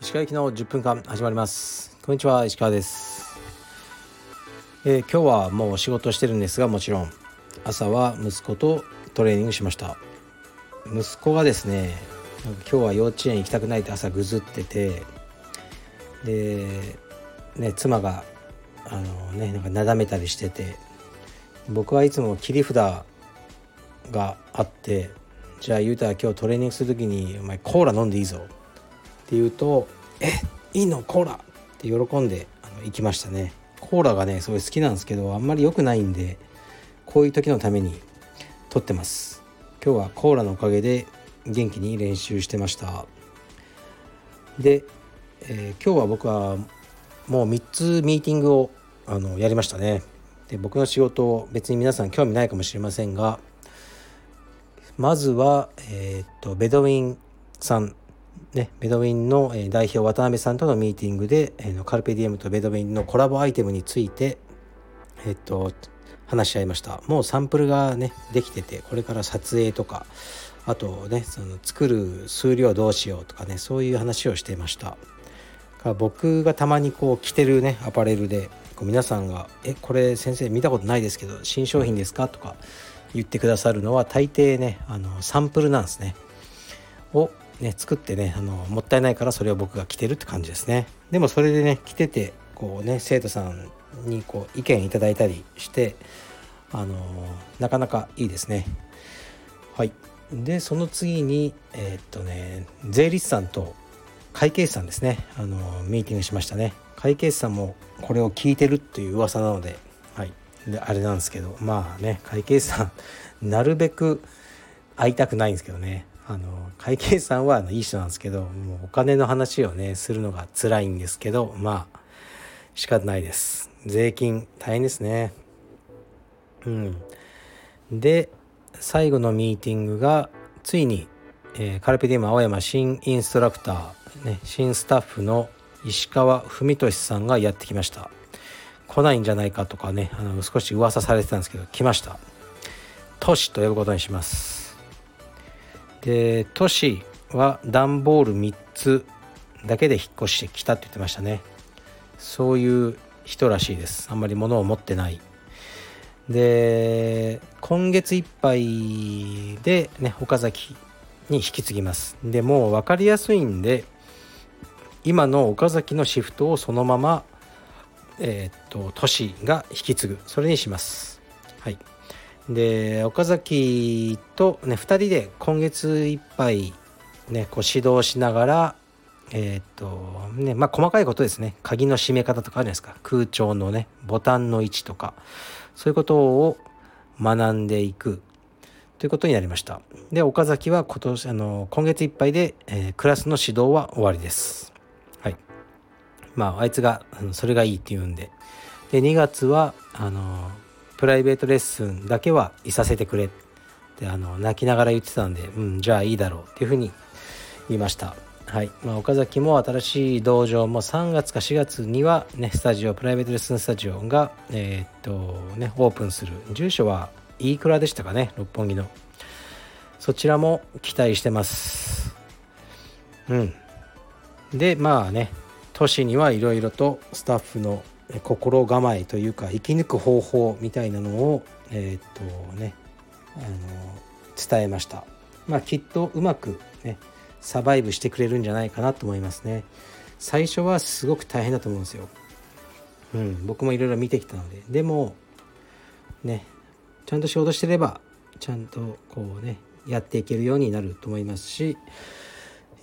石川行きの10分間始まります。こんにちは石川です、えー、今日はもう仕事してるんですがもちろん。朝は息子とトレーニングしました。息子がですね今日は幼稚園行きたくないって朝ぐずっててでね妻があのねなんかなだめたりしてて僕はいつも切り札があってじゃあ言うたら今日トレーニングする時に「お前コーラ飲んでいいぞ」って言うと「えいいの？コーラ!」って喜んであの行きましたね。コーラがねすごい好きなんですけどあんまり良くないんでこういう時のために取ってます。今日はコーラのおかげで元気に練習してました。で、えー、今日は僕はもう3つミーティングをあのやりましたね。で僕の仕事別に皆さん興味ないかもしれませんがまずは、えー、っとベドウィンさんね、ベドウィンの代表渡辺さんとのミーティングで、えー、カルペディエムとベドウィンのコラボアイテムについて、えっと、話し合いましたもうサンプルがねできててこれから撮影とかあとねその作る数量どうしようとかねそういう話をしていました僕がたまにこう着てるねアパレルで皆さんが「えこれ先生見たことないですけど新商品ですか?」とか言ってくださるのは大抵ねあのサンプルなんですね。をね作ってねあのもったいないからそれを僕が着てるって感じですね。でもそれでね着ててこうね生徒さんにこう意見いただいたりしてあのなかなかいいですね。はい。でその次にえー、っとね税理士さんと会計士さんですね。あのミーティングしましたね。会計士さんもこれを聞いてるっていう噂なのでであれなんですけどまあね会計士さんなるべく会いたくないんですけどね。あの会計士さんはいい人なんですけどもうお金の話をねするのが辛いんですけどまあ仕方ないです。税金大変ですね。うん。で最後のミーティングがついに、えー、カルペディウム青山新インストラクター、ね、新スタッフの石川文俊さんがやってきました。来ないんじゃないかとかねあの少し噂されてたんですけど来ました。都市と呼ぶことにします。で都市は段ボール3つだけで引っ越してきたって言ってましたね。そういう人らしいです。あんまり物を持ってない。で今月いっぱいでね岡崎に引き継ぎます。でもう分かりやすいんで今の岡崎のシフトをそのままえー、っと都市が引き継ぐ。それにします。はい。で岡崎とね2人で今月いっぱいねこう指導しながらえー、っとねまあ細かいことですね。鍵の閉め方とかあるじゃないですか。空調のねボタンの位置とか。そういうことを学んでいく。ということになりました。で岡崎は今年あの今月いっぱいで、えー、クラスの指導は終わりです。まああいつがそれがいいって言うんで。で2月はあのプライベートレッスンだけはいさせてくれ。ってあの泣きながら言ってたんでうんじゃあいいだろうっていうふうに言いました。はい。まあ、岡崎も新しい道場も3月か4月には、ね、スタジオプライベートレッスンスタジオが、えー、っとね、オープンする。住所は飯倉でしたかね？六本木の。そちらも期待してます。うん。でまあね都市にはいろいろとスタッフの心構えというか生き抜く方法みたいなのをえー、っとねあの伝えました。まあきっとうまくねサバイブしてくれるんじゃないかなと思いますね。最初はすごく大変だと思うんですよ。うん僕もいろいろ見てきたので。でもねちゃんと仕事してればちゃんとこうねやっていけるようになると思いますし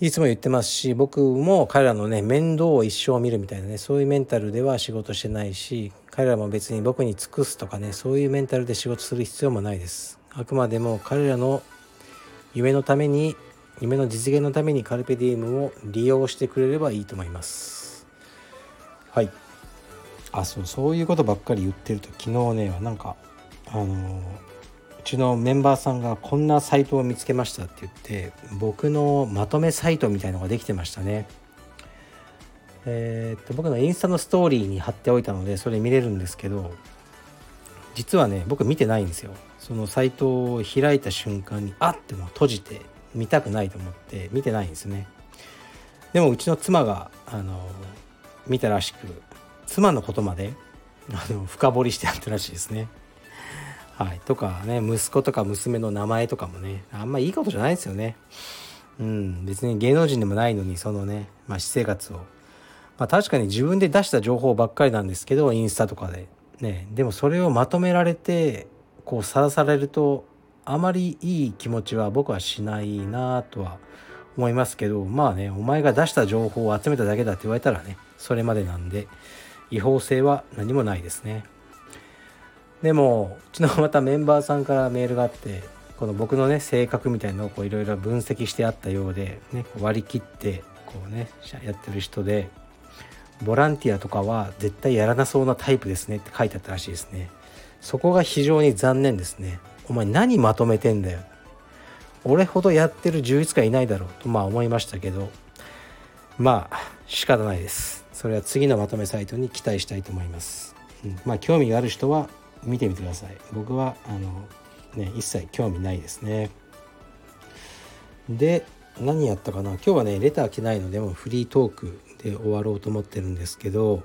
いつも言ってますし僕も彼らのね面倒を一生見るみたいなねそういうメンタルでは仕事してないし彼らも別に僕に尽くすとかねそういうメンタルで仕事する必要もないです。あくまでも彼らの夢のために夢の実現のためにカルペディウムを利用してくれればいいと思います。はい。あそうそういうことばっかり言ってると昨日ねなんかあのうちのメンバーさんがこんなサイトを見つけましたって言って僕のまとめサイトみたいのができてましたね。えー、っと僕のインスタのストーリーに貼っておいたのでそれ見れるんですけど実はね僕見てないんですよ。そのサイトを開いた瞬間にあっても閉じて見たくないと思って見てないんですね。でもうちの妻があの見たらしく妻のことまであの深掘りしてあったらしいですね。はい、とかね息子とか娘の名前とかもねあんまいいことじゃないですよね。うん、別に芸能人でもないのにそのね、まあ、私生活を、まあ、確かに自分で出した情報ばっかりなんですけどインスタとかでねでもそれをまとめられてこうさらされるとあまりいい気持ちは僕はしないなとは思いますけどまあねお前が出した情報を集めただけだって言われたらねそれまでなんで違法性は何もないですね。でもうちのまたメンバーさんからメールがあってこの僕のね性格みたいのをいろいろ分析してあったようで、ね、割り切ってこうねやってる人でボランティアとかは絶対やらなそうなタイプですねって書いてあったらしいですね。そこが非常に残念ですね。お前何まとめてんだよ。俺ほどやってる充実がいないだろう。とまあ思いましたけど。まあ仕方ないです。それは次のまとめサイトに期待したいと思います、うん、まあ興味がある人は見てみてください。僕はあのね一切興味ないですね。で何やったかな？今日はねレター来ないのでもフリートークで終わろうと思ってるんですけど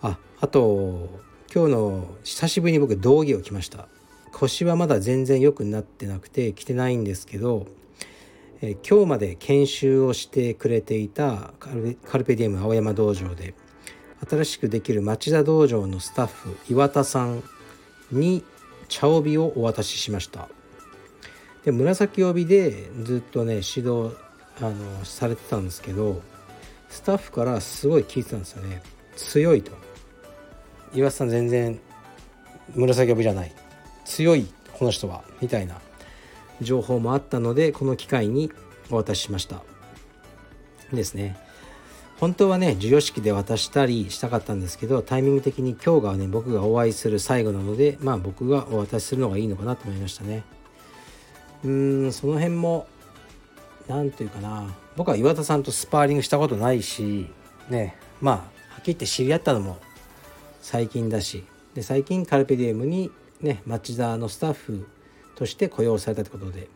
ああと今日の久しぶりに僕道着を着ました。腰はまだ全然良くなってなくて着てないんですけど、え今日まで研修をしてくれていたカルペディエム青山道場で新しくできる町田道場のスタッフ岩田さんに茶帯をお渡ししました。で紫帯でずっとね指導あのされてたんですけどスタッフからすごい聞いてたんですよね。強いと。岩田さん全然紫帯じゃない。強いこの人は。みたいな。情報もあったのでこの機会にお渡ししました。ですね。本当はね授与式で渡したりしたかったんですけどタイミング的に今日がね僕がお会いする最後なのでまあ僕がお渡しするのがいいのかなと思いましたね。うーんその辺も何て言うかな。僕は岩田さんとスパーリングしたことないしねまあはっきり言って知り合ったのも最近だし。で最近カルペディエムにね町田のスタッフとして雇用されたってことで。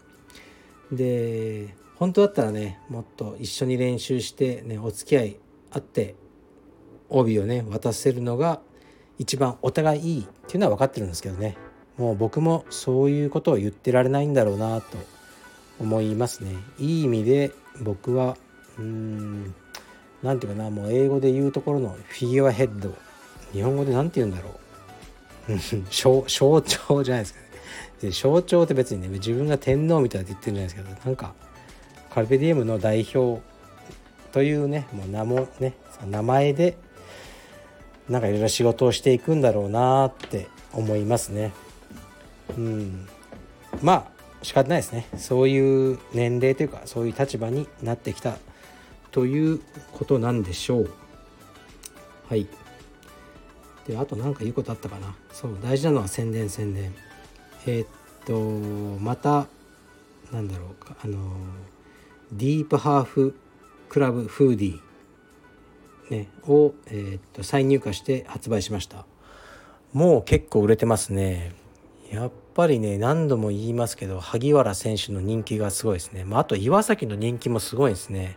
で本当だったらねもっと一緒に練習してねお付き合いあって帯をね渡せるのが一番お互いいいっていうのは分かってるんですけどね。もう僕もそういうことを言ってられないんだろうなと思いますね。いい意味で僕はうーん何て言うかなもう英語で言うところのフィギュアヘッド日本語で何て言うんだろう。象徴じゃないですかね。象徴って別にね自分が天皇みたいなって言ってるんじゃないですけどなんかカルペディエムの代表というねもう名もね名前でなんかいろいろ仕事をしていくんだろうなって思いますね。うん、まあ仕方ないですねそういう年齢というかそういう立場になってきたということなんでしょう。はい。であと何か言うことあったかなそう大事なのは宣伝宣伝。えー、っとまたなんだろうかあのディープハーフクラブフーディー、ね、を、えー、っと再入荷して発売しました。もう結構売れてますね。やっぱりね何度も言いますけど萩原選手の人気がすごいですね、まあ、あと岩崎の人気もすごいですね。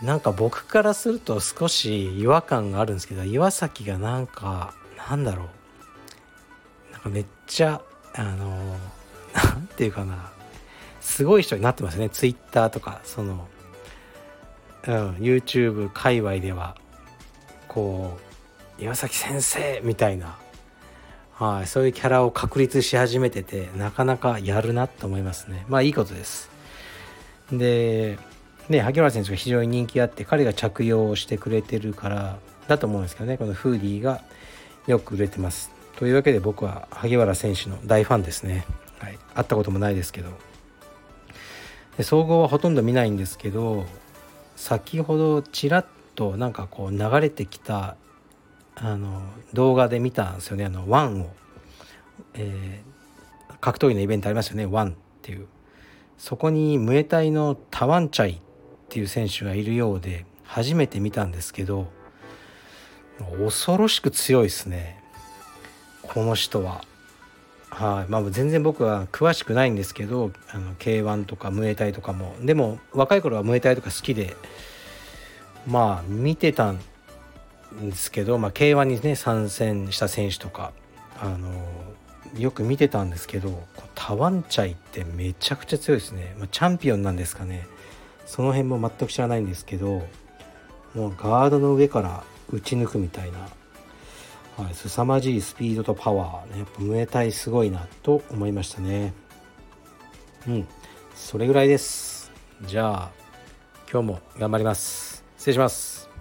なんか僕からすると少し違和感があるんですけど岩崎がなんかなんだろう。なんかめっちゃあの何て言うかな。すごい人になってますね。ツイッターとかその、うん、YouTube 界隈では。こう岩崎先生みたいな、はい、そういうキャラを確立し始めててなかなかやるなと思いますね。まあいいことです。でね萩原選手が非常に人気あって彼が着用してくれてるからだと思うんですけどね。このフーディーがよく売れてます。というわけで僕は萩原選手の大ファンですね、はい、会ったこともないですけど。で総合はほとんど見ないんですけど先ほどちらっとなんかこう流れてきたあの動画で見たんですよね。あのワンを、えー、格闘技のイベントありますよね。ワンっていう。そこにムエタイのタワンチャイっていう選手がいるようで初めて見たんですけど恐ろしく強いですね。この人は。はい。まあ、全然僕は詳しくないんですけどあの K1 とかムエタイとかも。でも若い頃はムエタイとか好きでまあ見てたんですけど、まあ、K1 にね参戦した選手とかあのよく見てたんですけどタワンチャイってめちゃくちゃ強いですね、まあ、チャンピオンなんですかね。その辺も全く知らないんですけどもうガードの上から打ち抜くみたいなはい、凄まじいスピードとパワー、ね、やっぱムエタイすごいなと思いましたね。うんそれぐらいです。じゃあ今日も頑張ります。失礼します。